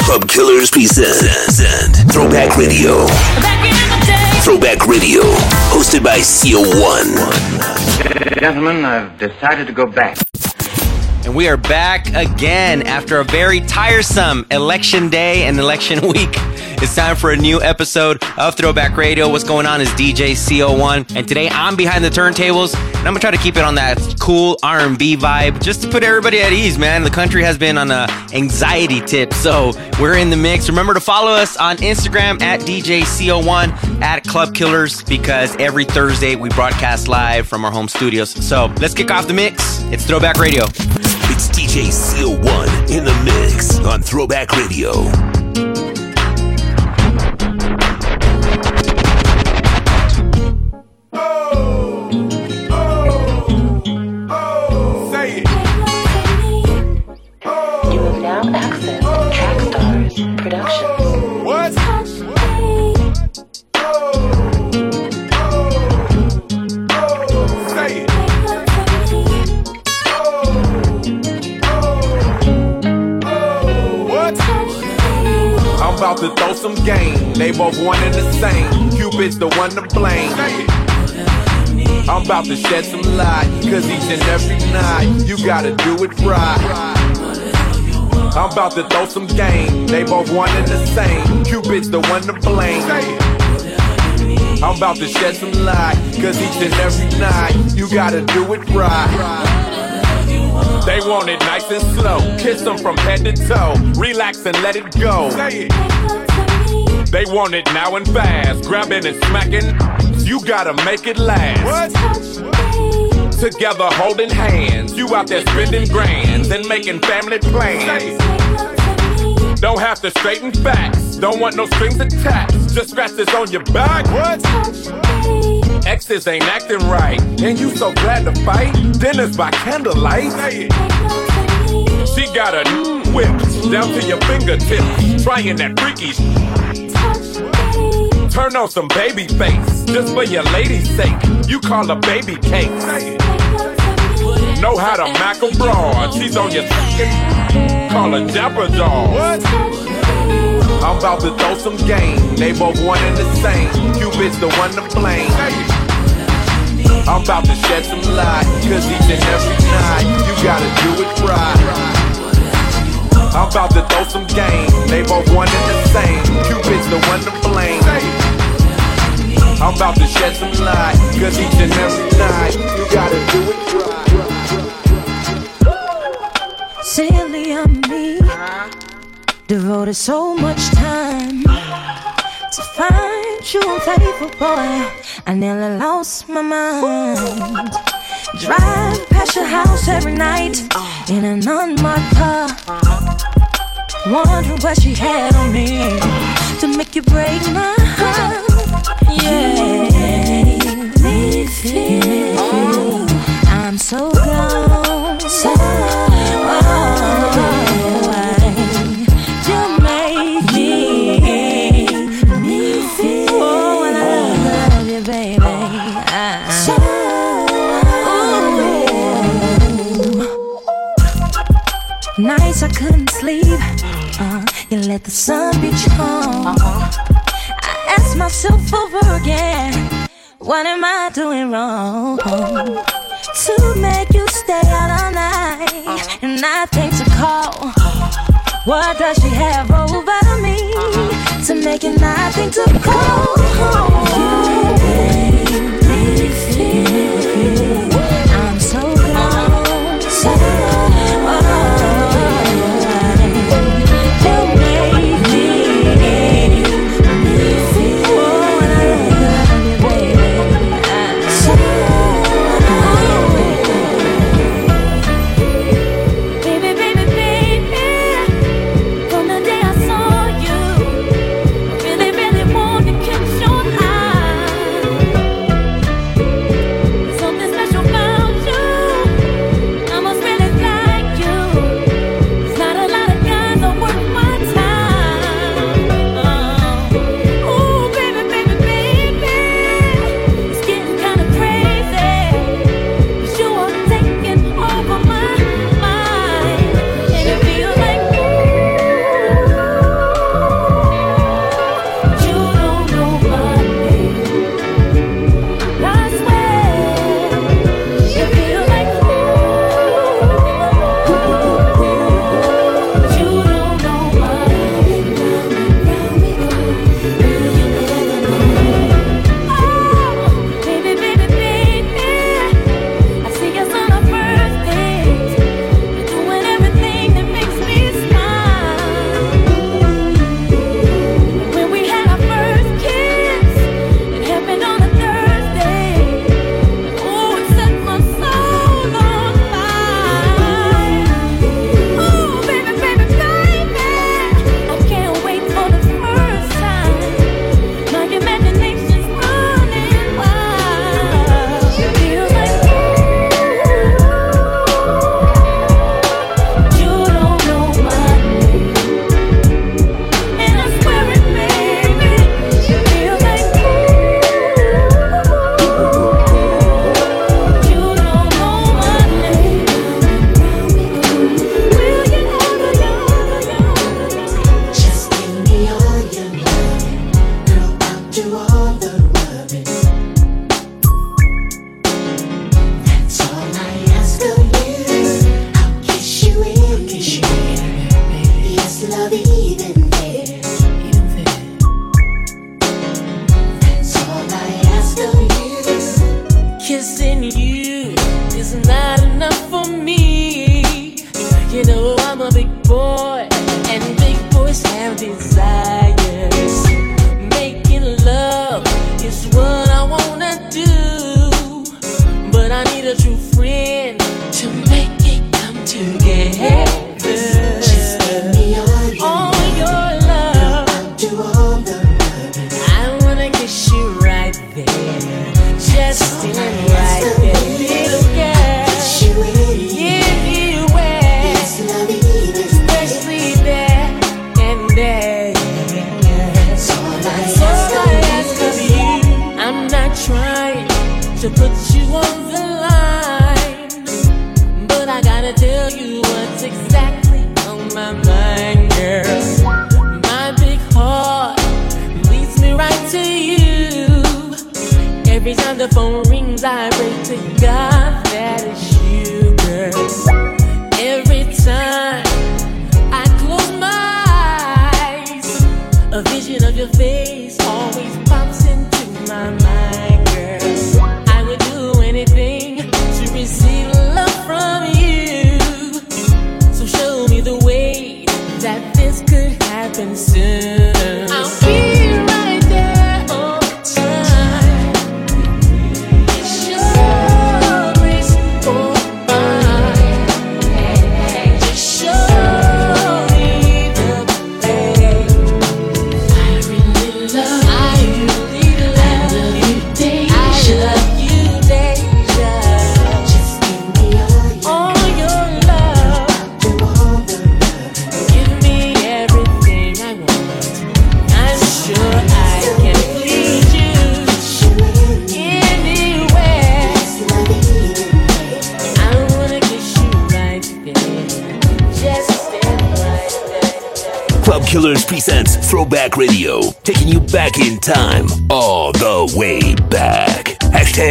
Pub Killers present Throwback Radio. Throwback Radio, hosted by CO1. Gentlemen, I've decided to go back. And we are back again after a very tiresome election day and election week. It's time for a new episode of Throwback Radio. What's going on is DJ CO1, and today I'm behind the turntables, and I'm gonna try to keep it on that cool R&B vibe, just to put everybody at ease. Man, the country has been on a anxiety tip, so we're in the mix. Remember to follow us on Instagram at DJ CO1 at Club Killers because every Thursday we broadcast live from our home studios. So let's kick off the mix. It's Throwback Radio. It's DJ CO1 in the mix on Throwback Radio. Productions. What? Say it. What? I'm about to throw some game. They both one and the same. Cupid's the one to blame. I'm about to shed some light. Cause each and every night, you gotta do it right. I'm about to throw some game. They both one and the same. Cupid's the one to blame. I'm about to shed some light. Cause each and every night, you gotta do it right. They want it nice and slow. Kiss them from head to toe. Relax and let it go. They want it now and fast. Grabbing and smacking. You gotta make it last. Together holding hands. You out there spending grands and making family plans. Don't have to straighten facts. Don't want no strings attached. Just scratches on your back. What? Exes ain't acting right. And you so glad to fight. Dinners by candlelight. She got a new whip down to your fingertips. Trying that freaky Turn on some baby face. Just for your lady's sake. You call her baby cake. Know how to mac a broad. She's on your second. Call her Jabba What? I'm about to throw some game. They both one and the same. Cupid's the one to blame. I'm about to shed some light. Cause each and every night, you gotta do it right. I'm about to throw some game. They both one and the same. Cupid's the one to blame. I'm about to shed some light. Cause each and every night, you gotta do it right. Silly on me. Uh-huh. Devoted so much time to find you faithful boy. I nearly lost my mind. Drive past your house every night in an unmarked car. Wondering what she had on me to make you break my heart. Yeah, me feel I'm so gone. So, oh. Nights I couldn't sleep. Uh, you let the sun beat you home. I ask myself over again, what am I doing wrong? To make you stay out all night uh-huh. and nothing to call. What does she have over me uh-huh. to make it nothing to call? You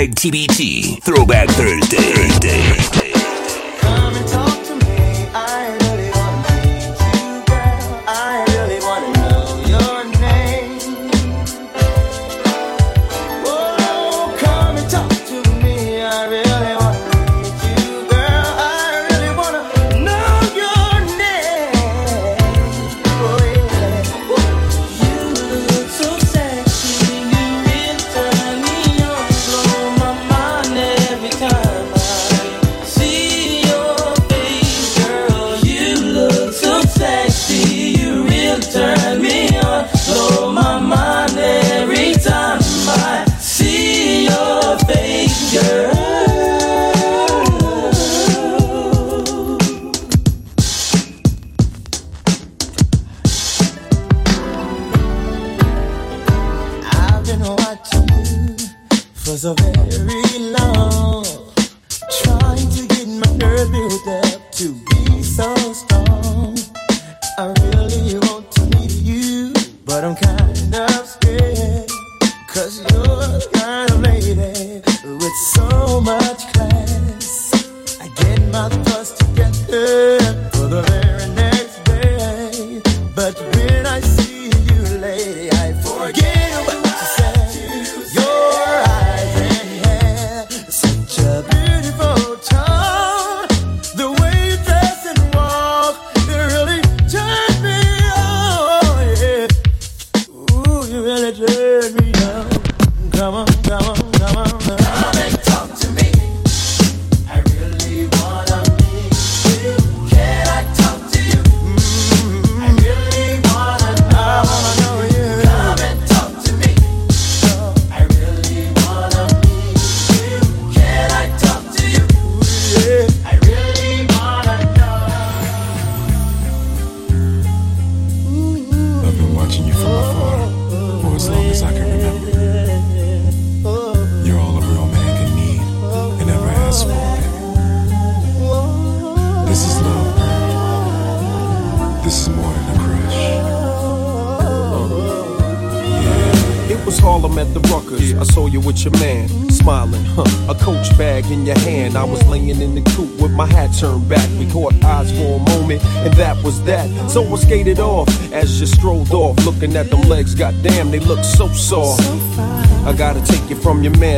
Hashtag TBT. Throwback Thursday. Thursday. for so very long, trying to get my nerve built up to be so strong. I really want to meet you, but I'm kind of scared, cause you're the kind of lady with so much class. I get my thoughts together.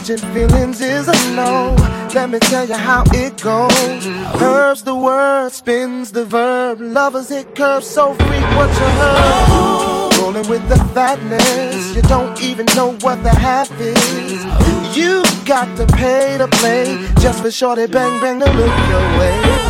Catching feelings is a no. Let me tell you how it goes. Curves the word, spins the verb. Lovers hit curves so frequent you heard. Rolling with the fatness, you don't even know what the half is. You got to pay to play just for shorty bang bang to look your way.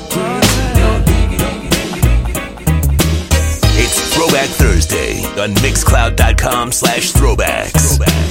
on Mixcloud.com slash throwbacks. Pulling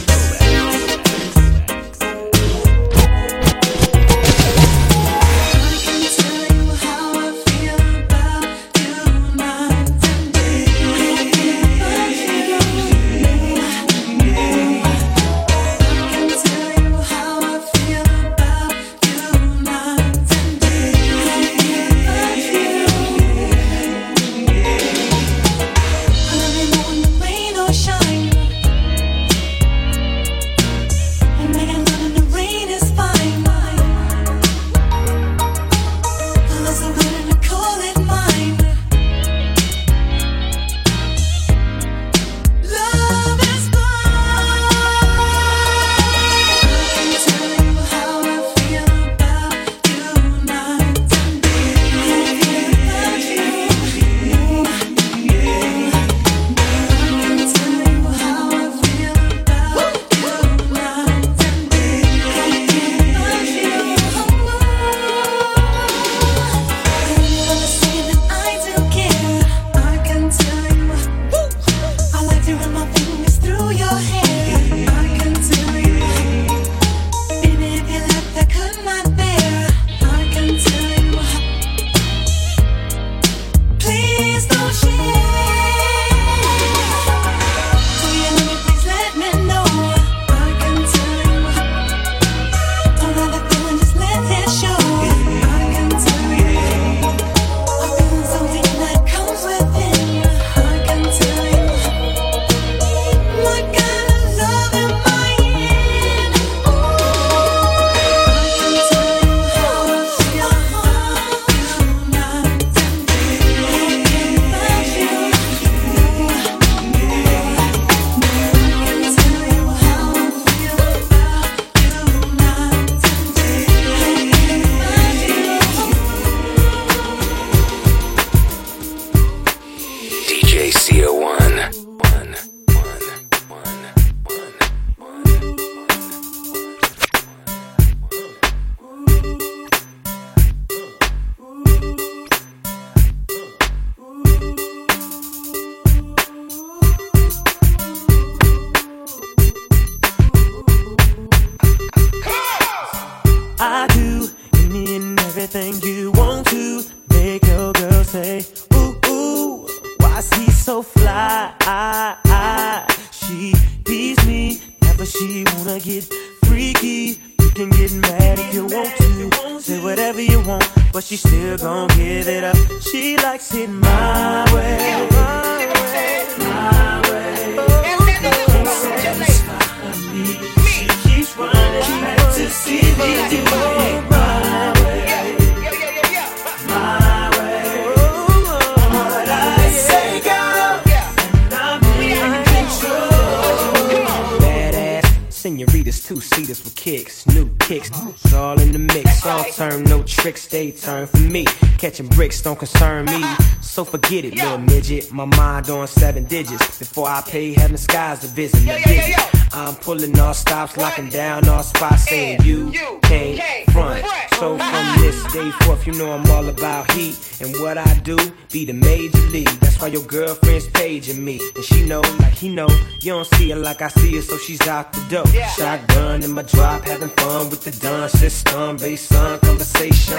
forget it, yo. little midget. My mind on seven digits before I pay heaven skies to visit. Yo, yo, I'm pulling all stops, locking down all spots, saying you, you can't, front. So from this day forth, you know I'm all about heat. And what I do, be the major league. That's why your girlfriend's paging me. And she know, like he know, you don't see her like I see her, so she's out the door. Yeah. Shotgun in my drop, having fun with the dun system, based on conversation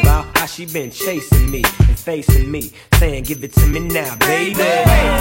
about how she been chasing me and facing me, saying plan. Give it to me now, baby. Yeah.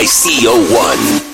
By CO1.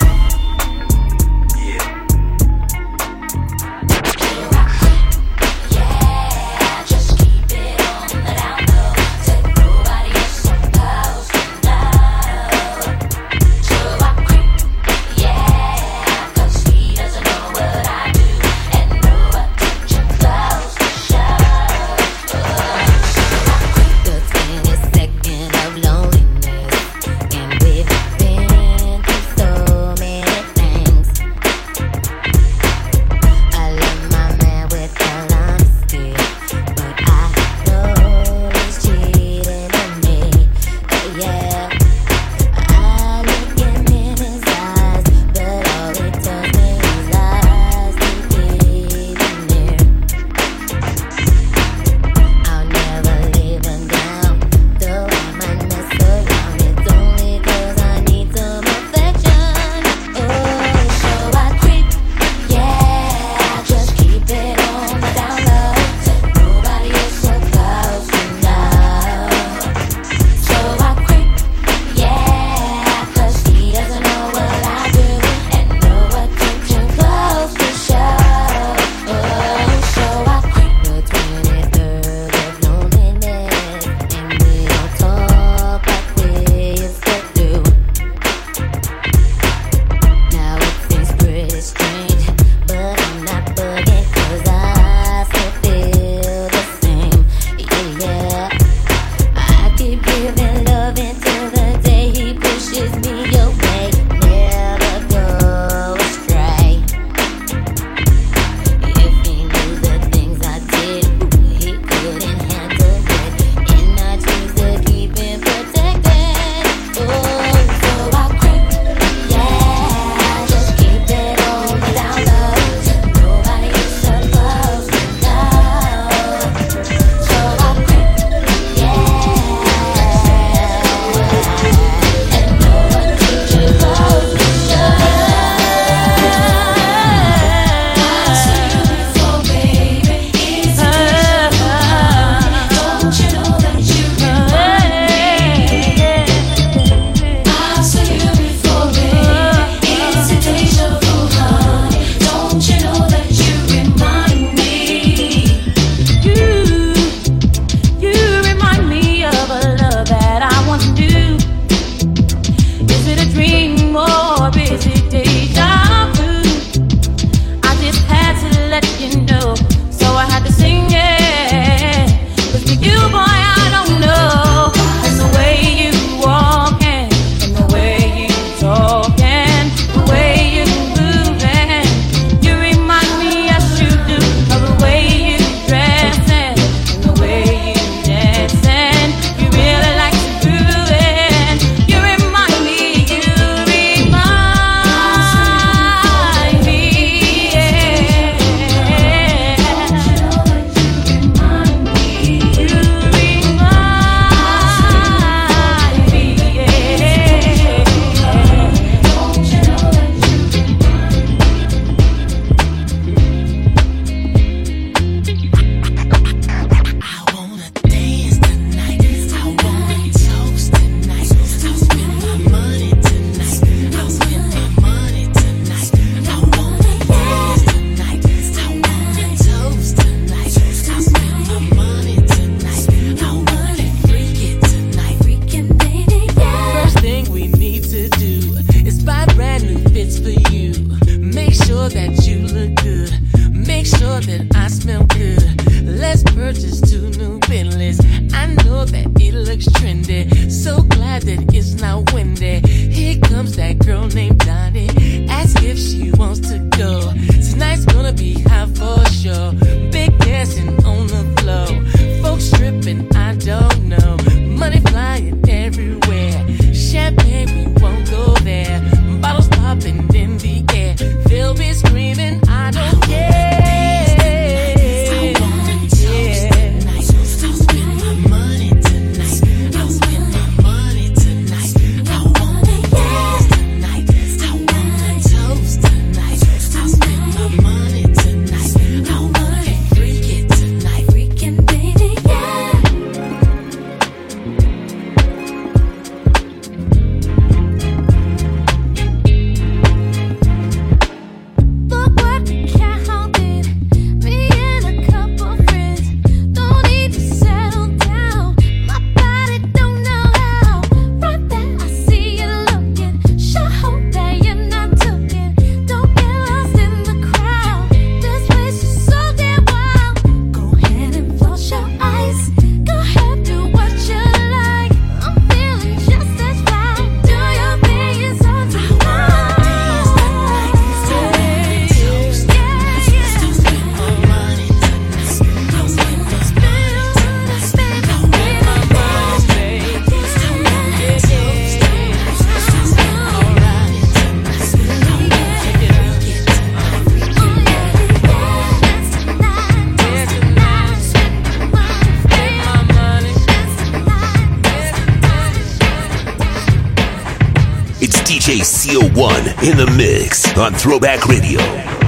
JCO1 in the mix on Throwback Radio.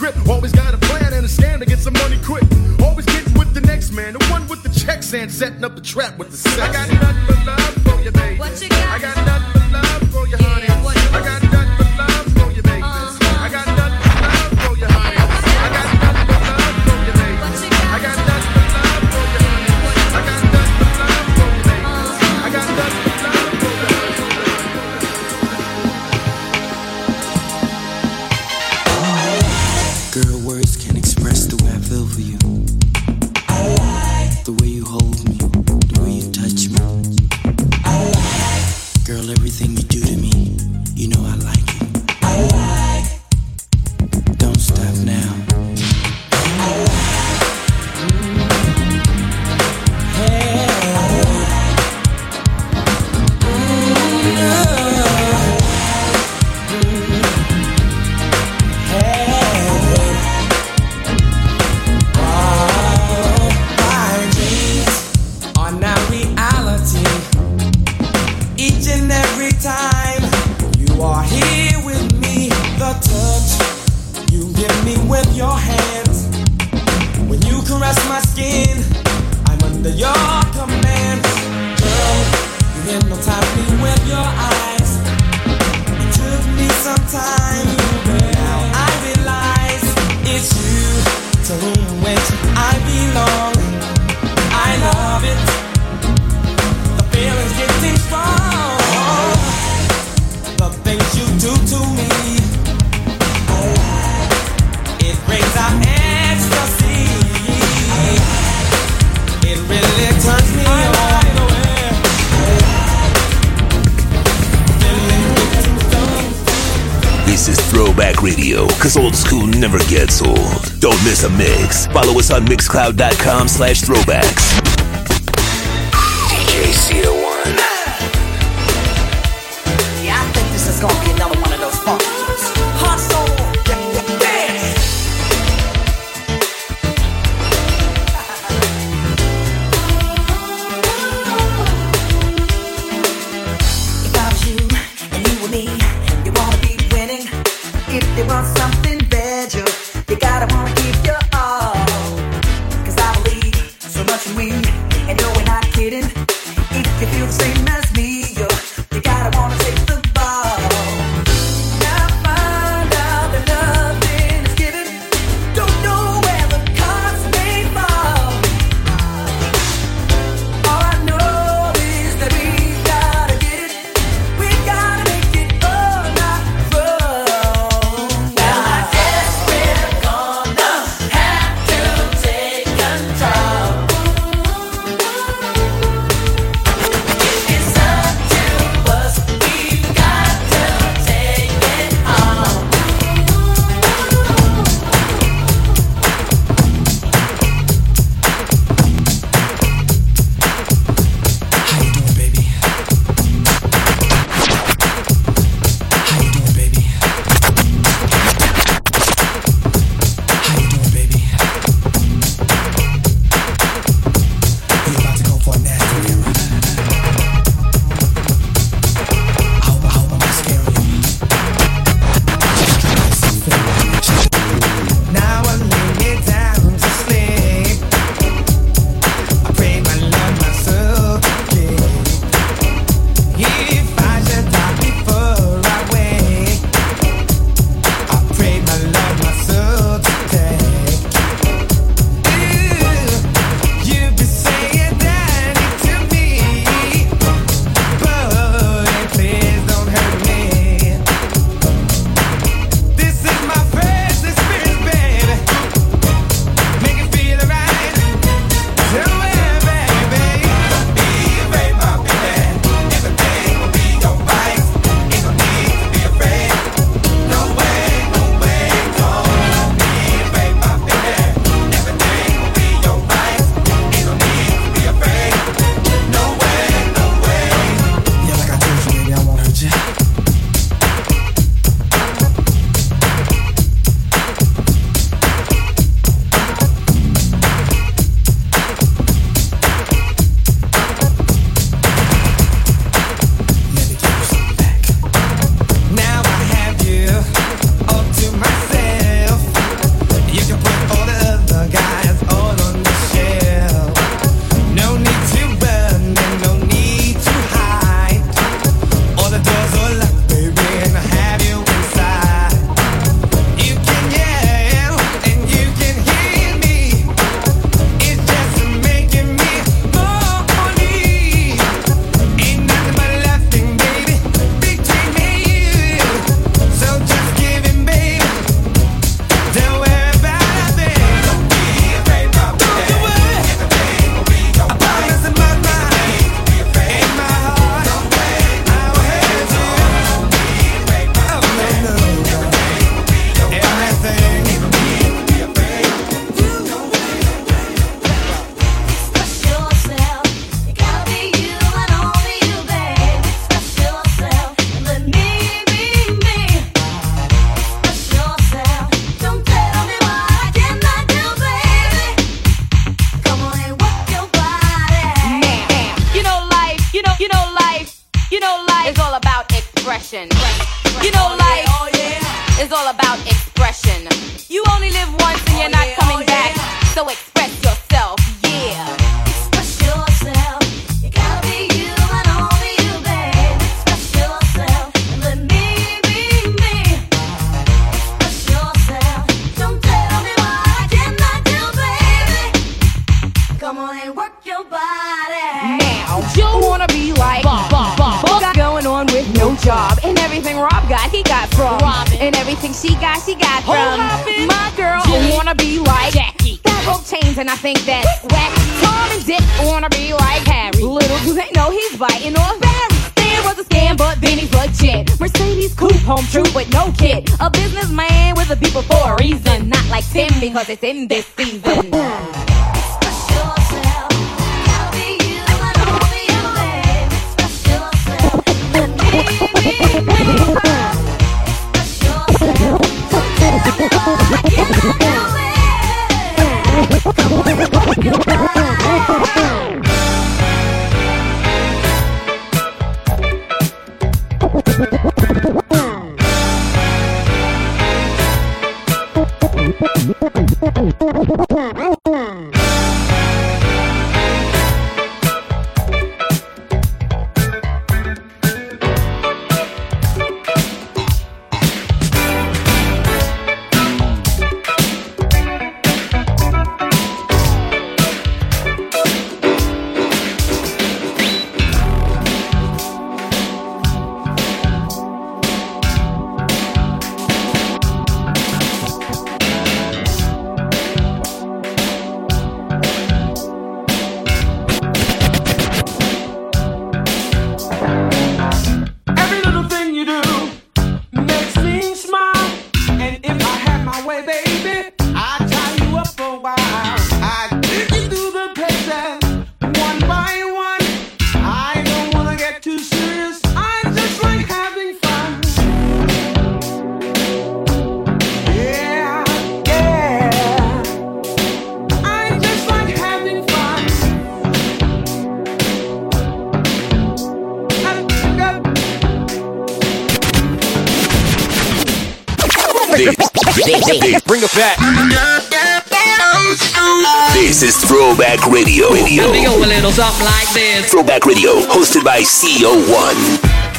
grip. Always got a plan and a scam to get some money quick. Always getting with the next man, the one with the checks and setting up the trap with the sex. I got This is Throwback Radio, cause old school never gets old. Don't miss a mix. Follow us on mixcloud.com slash throwbacks. decente. goes up like this. Throwback Radio, hosted by CEO One.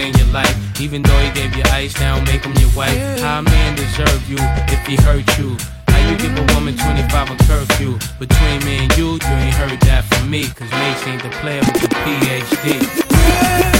in your life. Even though he gave you ice, now make him your wife. How a man deserve you if he hurt you? How you give a woman 25 a curfew? Between me and you, you ain't heard that from me. Cause Mase ain't the player with the PhD.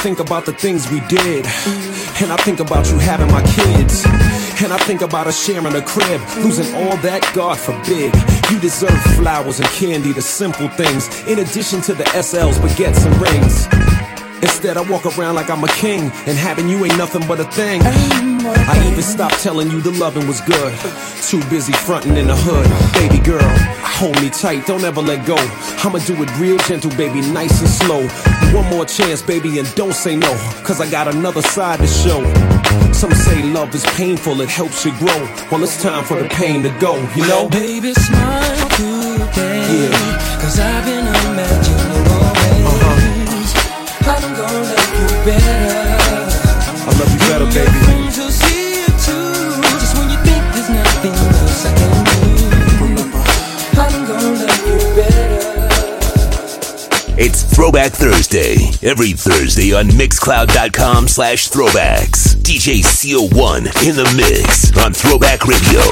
Think about the things we did, and I think about you having my kids, and I think about us sharing a crib, losing all that, God forbid. You deserve flowers and candy, the simple things, in addition to the SLs, baguettes, and rings. Instead, I walk around like I'm a king, and having you ain't nothing but a thing. I even stopped telling you the loving was good. Too busy fronting in the hood. Baby girl, hold me tight, don't ever let go. I'ma do it real gentle, baby, nice and slow. One more chance, baby, and don't say no. Cause I got another side to show. Some say love is painful, it helps you grow. Well, it's time for the pain to go, you know? Baby, smile today. Yeah. Cause I've been better. It's Throwback Thursday. Every Thursday on Mixcloud.com slash throwbacks. DJ CO1 in the mix on Throwback Radio.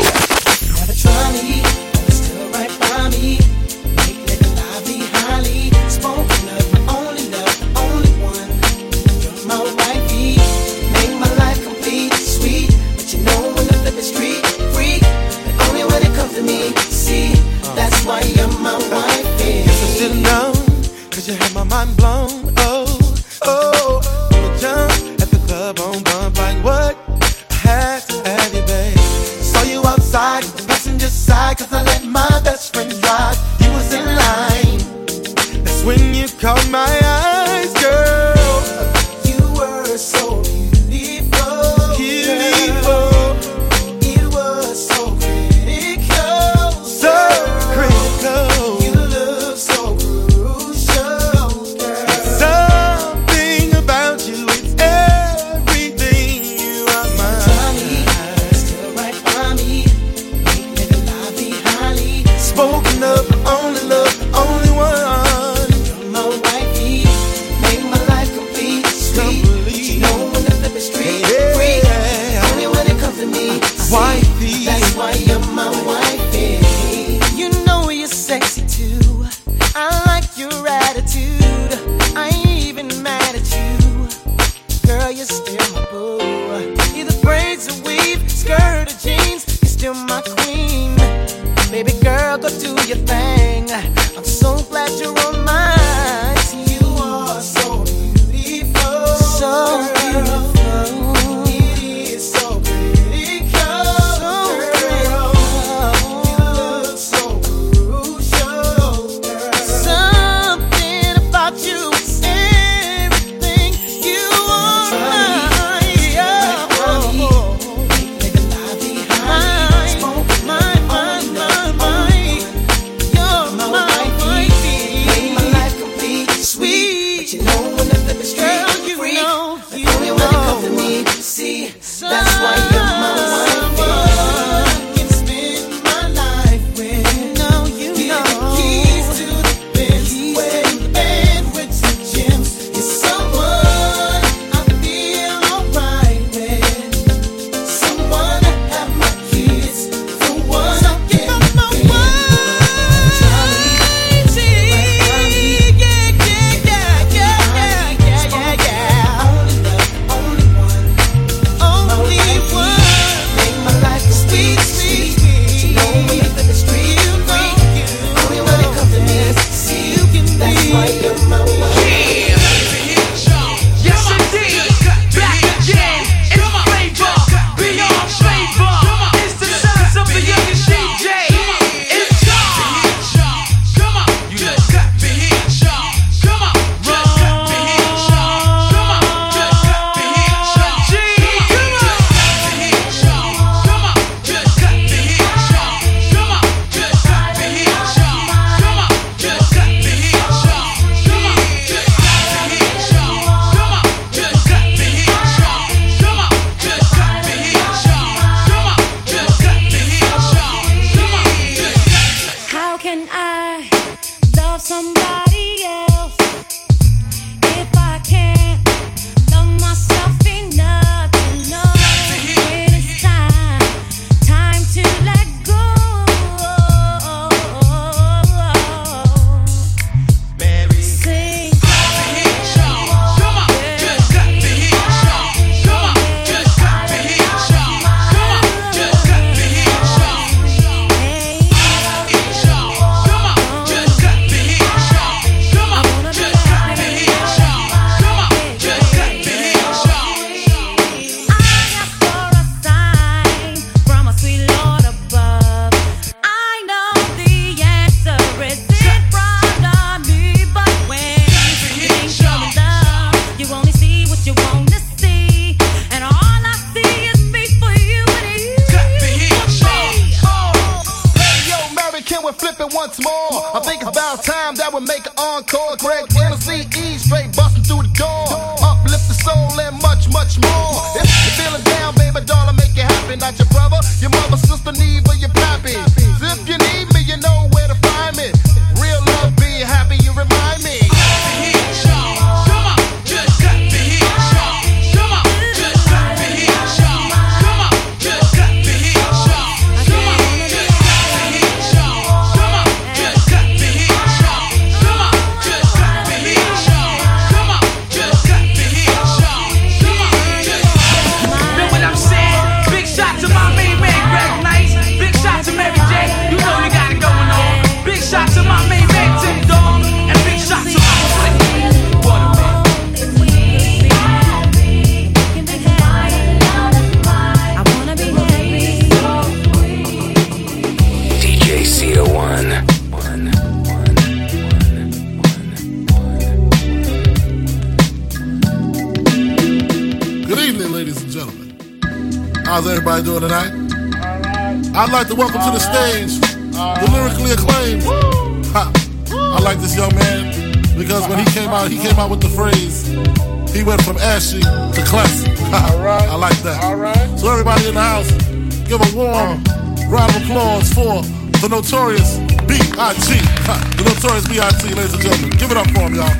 And gentlemen. Give it up for him, y'all.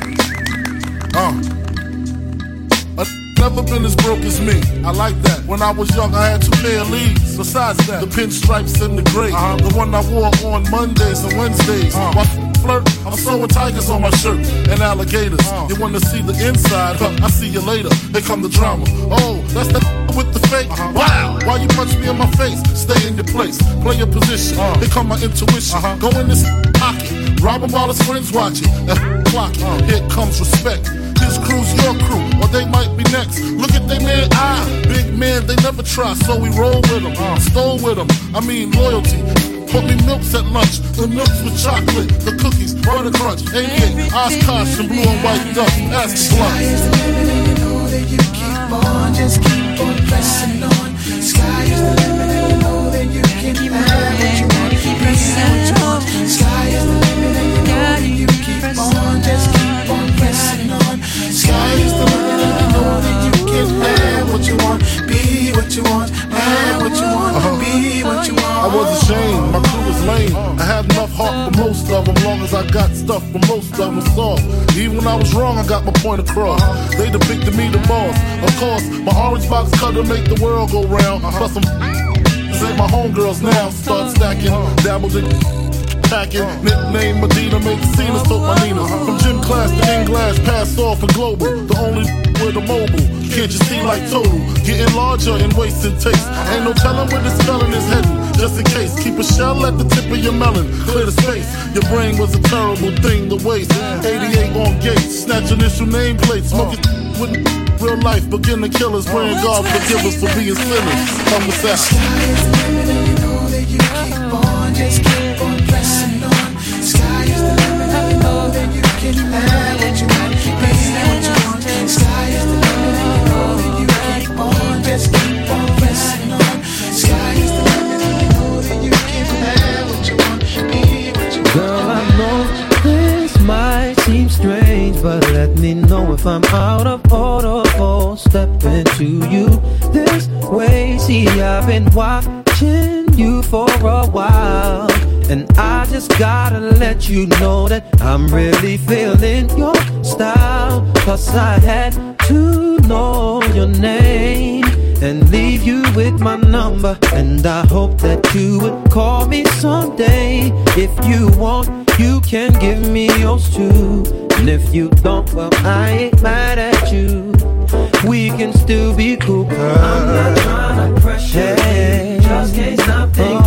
Uh. I've never been as broke as me. I like that. When I was young, I had two pair of leaves. Besides that, the pinstripes and the gray. Uh-huh. The one I wore on Mondays and Wednesdays. Uh-huh. Flirt, I'm sewing tigers on my shirt and alligators. Uh-huh. You want to see the inside? Huh, I see you later. Here come the drama. Oh, that's the with the fake. Wow. Why you punch me in my face? Stay in your place. Play your position. Here come my intuition. Go in this pocket. Rob him while his friends watching. Clock. Here comes respect. His crew's your crew, or they might be next. Look at they man, ah, big man, they never try, so we roll with them, stole with them. I mean loyalty. Put me milks at lunch, the milks with chocolate, the cookies, butter crunch, 88, Oshkosh, and blue and white duck. Ask the blunt. Just keep on pressing on. Sky is the limit, and know that you can pressing want. Sky is the limit, and you know that you keep on. Just keep on pressing on. Sky is the limit, you know that you can have what you want. Be what you want. Have what you want. Be what you want. I was ashamed, my crew was lame. I had enough heart for most of them, long as I got stuff for most of them soft. Even when I was wrong, I got my point across. They depicted me the boss. Of course, my orange box cutter make the world go round. Plus some ain't my homegirls now. Start stacking, dabbled in packing. Nickname Medina, make Cenas, took my Nina. From gym class to in English, pass off for global. The only with a mobile. Can't you see like total? Getting larger and taste. Ain't no telling where this spelling is heading. Just in case, keep a shell at the tip of your melon. Clear the space. Your brain was a terrible thing to waste. 88 on gates, snatch initial nameplates, with real life. Begin to kill us, praying God forgive us for being sinners. Come with that. Let you know that I'm really feeling your style. Cause I had to know your name and leave you with my number. And I hope that you would call me someday. If you want, you can give me yours too. And if you don't, well, I ain't mad at you. We can still be cool, girl. I'm not trying to pressure you. Just can't stop thinking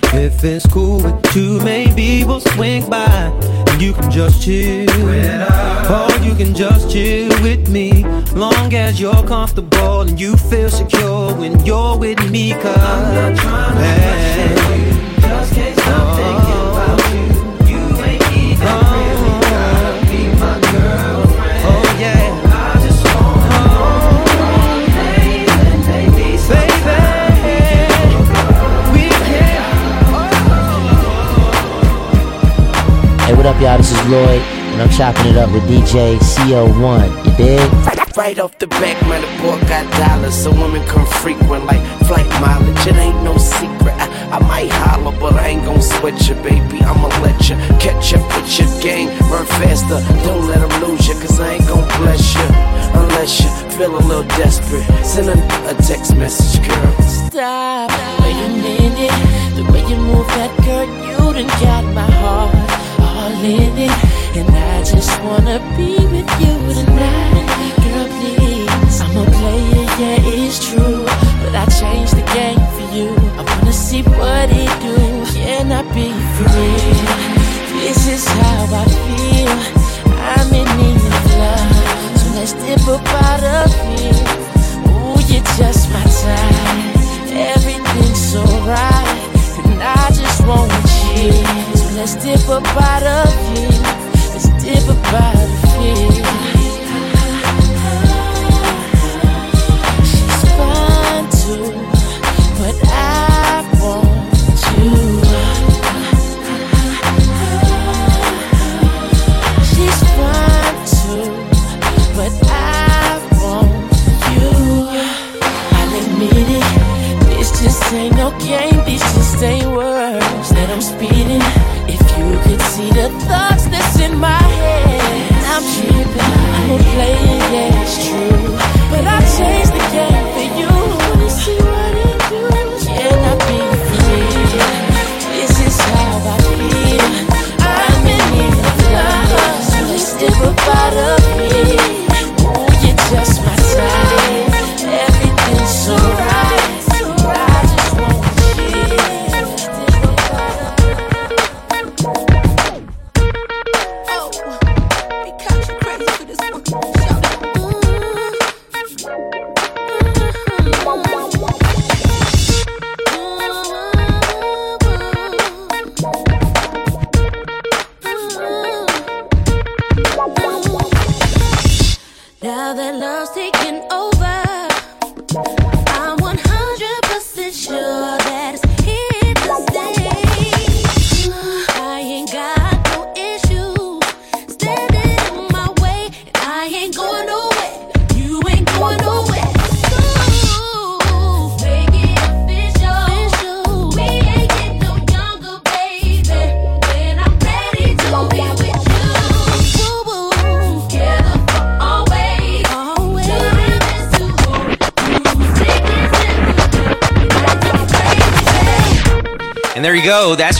If it's cool with you, maybe we'll swing by and you can just chill. Oh, you can just chill with me. Long as you're comfortable and you feel secure when you're with me. Cause I'm not trying to y'all? This is Lloyd, and I'm chopping it up with DJ CO1. You dig? Right off the back, man, the boy got dollars, so women come frequent like flight mileage. It ain't no secret. I, I might holler, but I ain't gon' sweat you, baby. I'ma let you catch up with your game, run faster. Don't let 'em lose you, cause I ain't gon' bless you unless you feel a little desperate. Send a, a text message, girl. Stop. Wait a minute. The way you move that girl, you done got my heart all in it. And I just wanna be with you tonight. Girl, please. I'm a player, yeah, it's true. But I changed the game for you. I wanna see what it do. Can I be free? This is how I feel. I'm in need of love. So let's dip up out of here. Ooh, you're just my type. Everything's so right. And I just want you. Let's dip up out of here. Let's dip up of here. Too.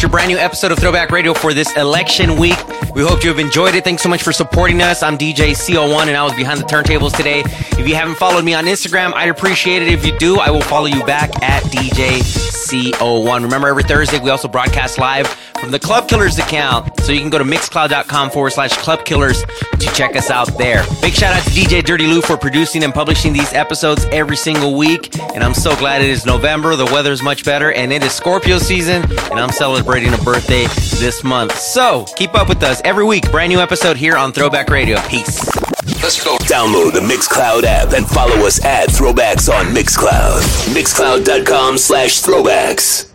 Your brand new episode of Throwback Radio for this election week. We hope you have enjoyed it. Thanks so much for supporting us. I'm DJ CO1 and I was behind the turntables today. If you haven't followed me on Instagram, I'd appreciate it if you do. I will follow you back at DJ CO1. Remember, every Thursday we also broadcast live from the Club Killers account. So you can go to mixcloud.com forward slash Club Killers to check us out there. Big shout out to DJ Dirty Lou for producing and publishing these episodes every single week. And I'm so glad it is November. The weather is much better and it is Scorpio season. And I'm celebrating a birthday this month. So keep up with us every week. Brand new episode here on Throwback Radio. Peace. Let's go. Download the Mixcloud app and follow us at Throwbacks on Mixcloud. Mixcloud.com slash throwbacks.